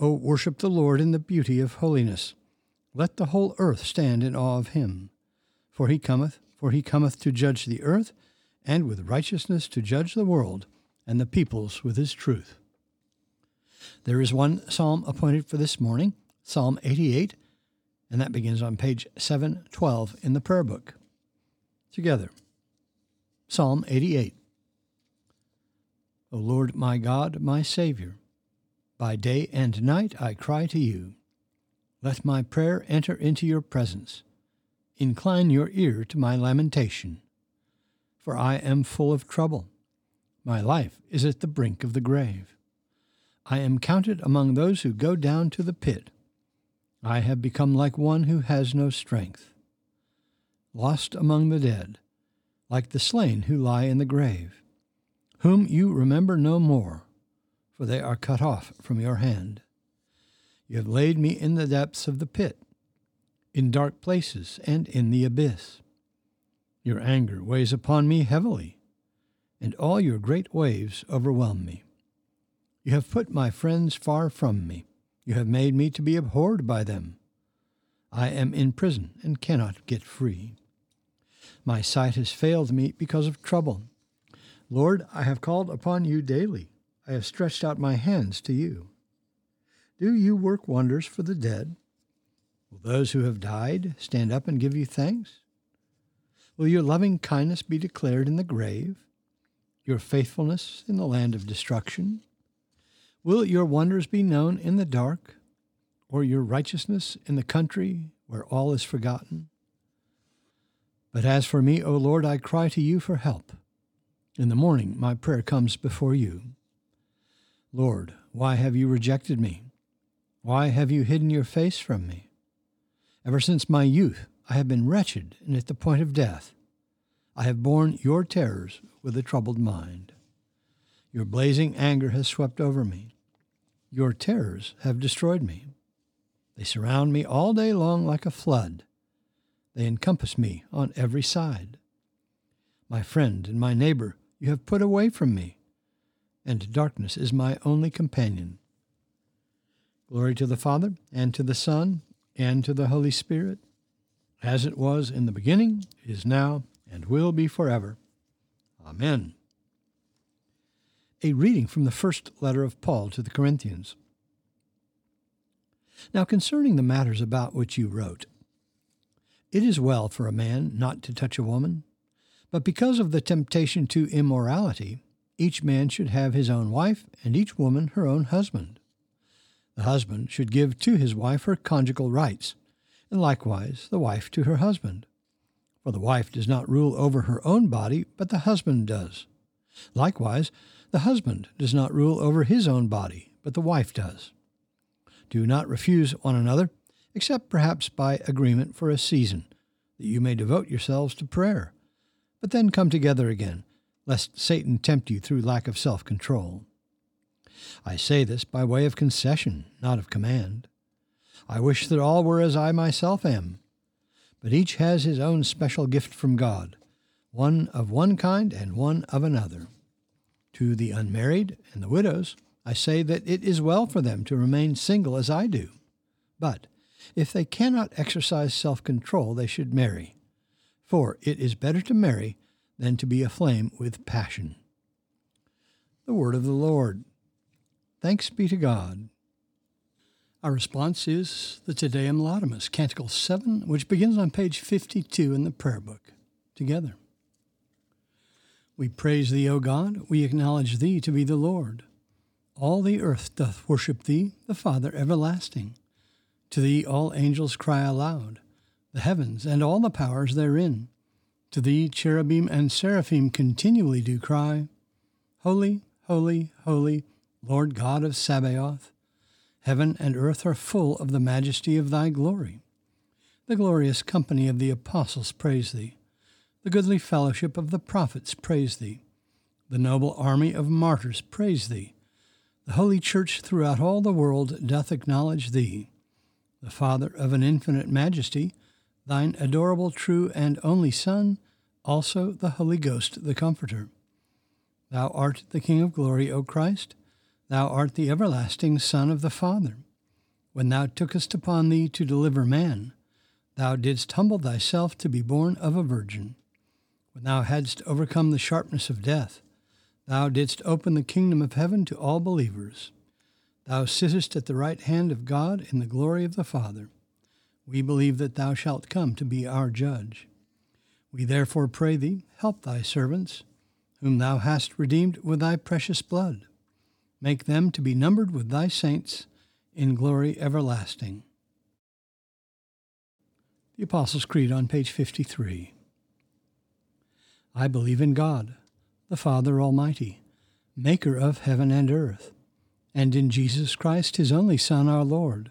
O worship the Lord in the beauty of holiness. Let the whole earth stand in awe of him. For he cometh, for he cometh to judge the earth, and with righteousness to judge the world, and the peoples with his truth. There is one psalm appointed for this morning, Psalm 88, and that begins on page 712 in the prayer book. Together. Psalm 88. O Lord my God, my Savior, by day and night I cry to you. Let my prayer enter into your presence. Incline your ear to my lamentation. For I am full of trouble. My life is at the brink of the grave. I am counted among those who go down to the pit. I have become like one who has no strength. Lost among the dead, like the slain who lie in the grave, whom you remember no more for they are cut off from your hand. You have laid me in the depths of the pit, in dark places and in the abyss. Your anger weighs upon me heavily, and all your great waves overwhelm me. You have put my friends far from me. You have made me to be abhorred by them. I am in prison and cannot get free. My sight has failed me because of trouble. Lord, I have called upon you daily. I have stretched out my hands to you. Do you work wonders for the dead? Will those who have died stand up and give you thanks? Will your loving kindness be declared in the grave, your faithfulness in the land of destruction? Will your wonders be known in the dark, or your righteousness in the country where all is forgotten? But as for me, O Lord, I cry to you for help. In the morning my prayer comes before you. Lord, why have you rejected me? Why have you hidden your face from me? Ever since my youth, I have been wretched and at the point of death. I have borne your terrors with a troubled mind. Your blazing anger has swept over me. Your terrors have destroyed me. They surround me all day long like a flood. They encompass me on every side. My friend and my neighbor you have put away from me and darkness is my only companion. Glory to the Father, and to the Son, and to the Holy Spirit, as it was in the beginning, is now, and will be forever. Amen. A reading from the first letter of Paul to the Corinthians. Now, concerning the matters about which you wrote, it is well for a man not to touch a woman, but because of the temptation to immorality, each man should have his own wife, and each woman her own husband. The husband should give to his wife her conjugal rights, and likewise the wife to her husband. For the wife does not rule over her own body, but the husband does. Likewise, the husband does not rule over his own body, but the wife does. Do not refuse one another, except perhaps by agreement for a season, that you may devote yourselves to prayer, but then come together again lest Satan tempt you through lack of self control. I say this by way of concession, not of command. I wish that all were as I myself am. but each has his own special gift from God, one of one kind and one of another. To the unmarried and the widows, I say that it is well for them to remain single as I do. But if they cannot exercise self control, they should marry. For it is better to marry than to be aflame with passion. The Word of the Lord. Thanks be to God. Our response is the Te Deum Laudamus, Canticle 7, which begins on page 52 in the prayer book. Together. We praise thee, O God, we acknowledge thee to be the Lord. All the earth doth worship thee, the Father everlasting. To thee all angels cry aloud, the heavens and all the powers therein. To thee cherubim and seraphim continually do cry, Holy, holy, holy, Lord God of Sabaoth. Heaven and earth are full of the majesty of thy glory. The glorious company of the apostles praise thee. The goodly fellowship of the prophets praise thee. The noble army of martyrs praise thee. The holy church throughout all the world doth acknowledge thee the Father of an infinite majesty, thine adorable, true, and only Son, also the Holy Ghost, the Comforter. Thou art the King of glory, O Christ. Thou art the everlasting Son of the Father. When thou tookest upon thee to deliver man, thou didst humble thyself to be born of a virgin. When thou hadst overcome the sharpness of death, thou didst open the kingdom of heaven to all believers. Thou sittest at the right hand of God in the glory of the Father. We believe that thou shalt come to be our judge. We therefore pray thee, help thy servants, whom thou hast redeemed with thy precious blood. Make them to be numbered with thy saints in glory everlasting. The Apostles' Creed on page 53. I believe in God, the Father Almighty, maker of heaven and earth and in Jesus Christ, his only Son, our Lord,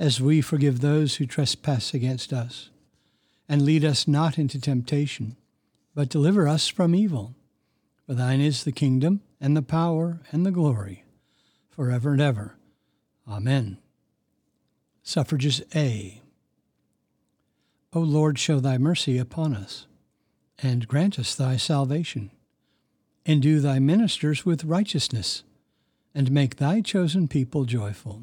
as we forgive those who trespass against us. And lead us not into temptation, but deliver us from evil. For thine is the kingdom, and the power, and the glory, forever and ever. Amen. Suffrages A. O Lord, show thy mercy upon us, and grant us thy salvation. Endue thy ministers with righteousness and make thy chosen people joyful.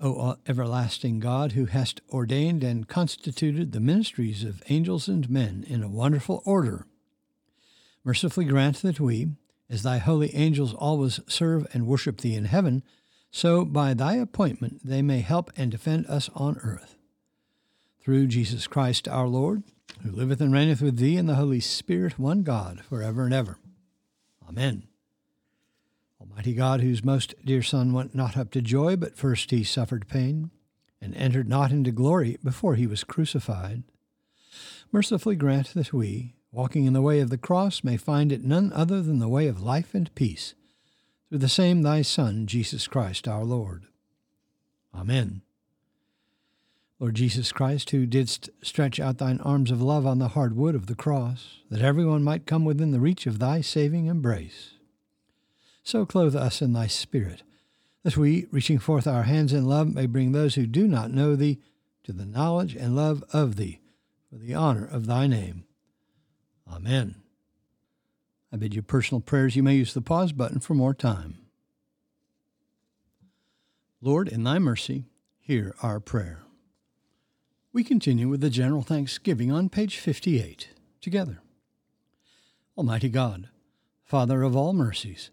O uh, everlasting God, who hast ordained and constituted the ministries of angels and men in a wonderful order, mercifully grant that we, as thy holy angels always serve and worship thee in heaven, so by thy appointment they may help and defend us on earth. Through Jesus Christ our Lord, who liveth and reigneth with thee in the Holy Spirit, one God, for ever and ever. Amen. Almighty God, whose most dear Son went not up to joy, but first he suffered pain, and entered not into glory before he was crucified, mercifully grant that we, walking in the way of the cross, may find it none other than the way of life and peace, through the same thy Son, Jesus Christ our Lord. Amen. Lord Jesus Christ, who didst stretch out thine arms of love on the hard wood of the cross, that everyone might come within the reach of thy saving embrace. So clothe us in thy Spirit, that we, reaching forth our hands in love, may bring those who do not know thee to the knowledge and love of thee, for the honor of thy name. Amen. I bid you personal prayers. You may use the pause button for more time. Lord, in thy mercy, hear our prayer. We continue with the general thanksgiving on page 58 together. Almighty God, Father of all mercies,